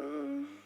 Um,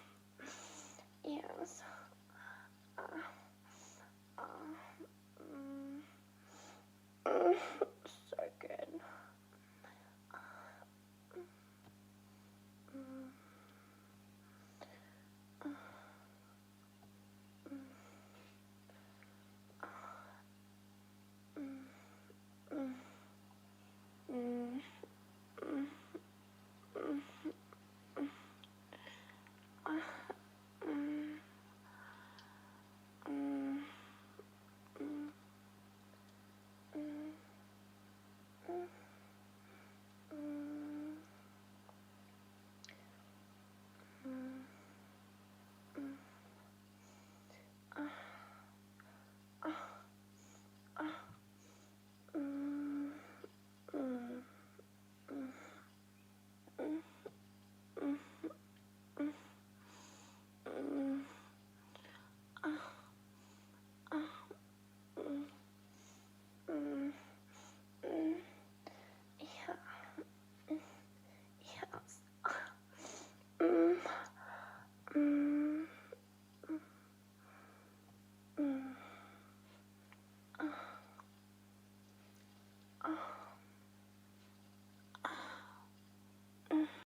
Oh.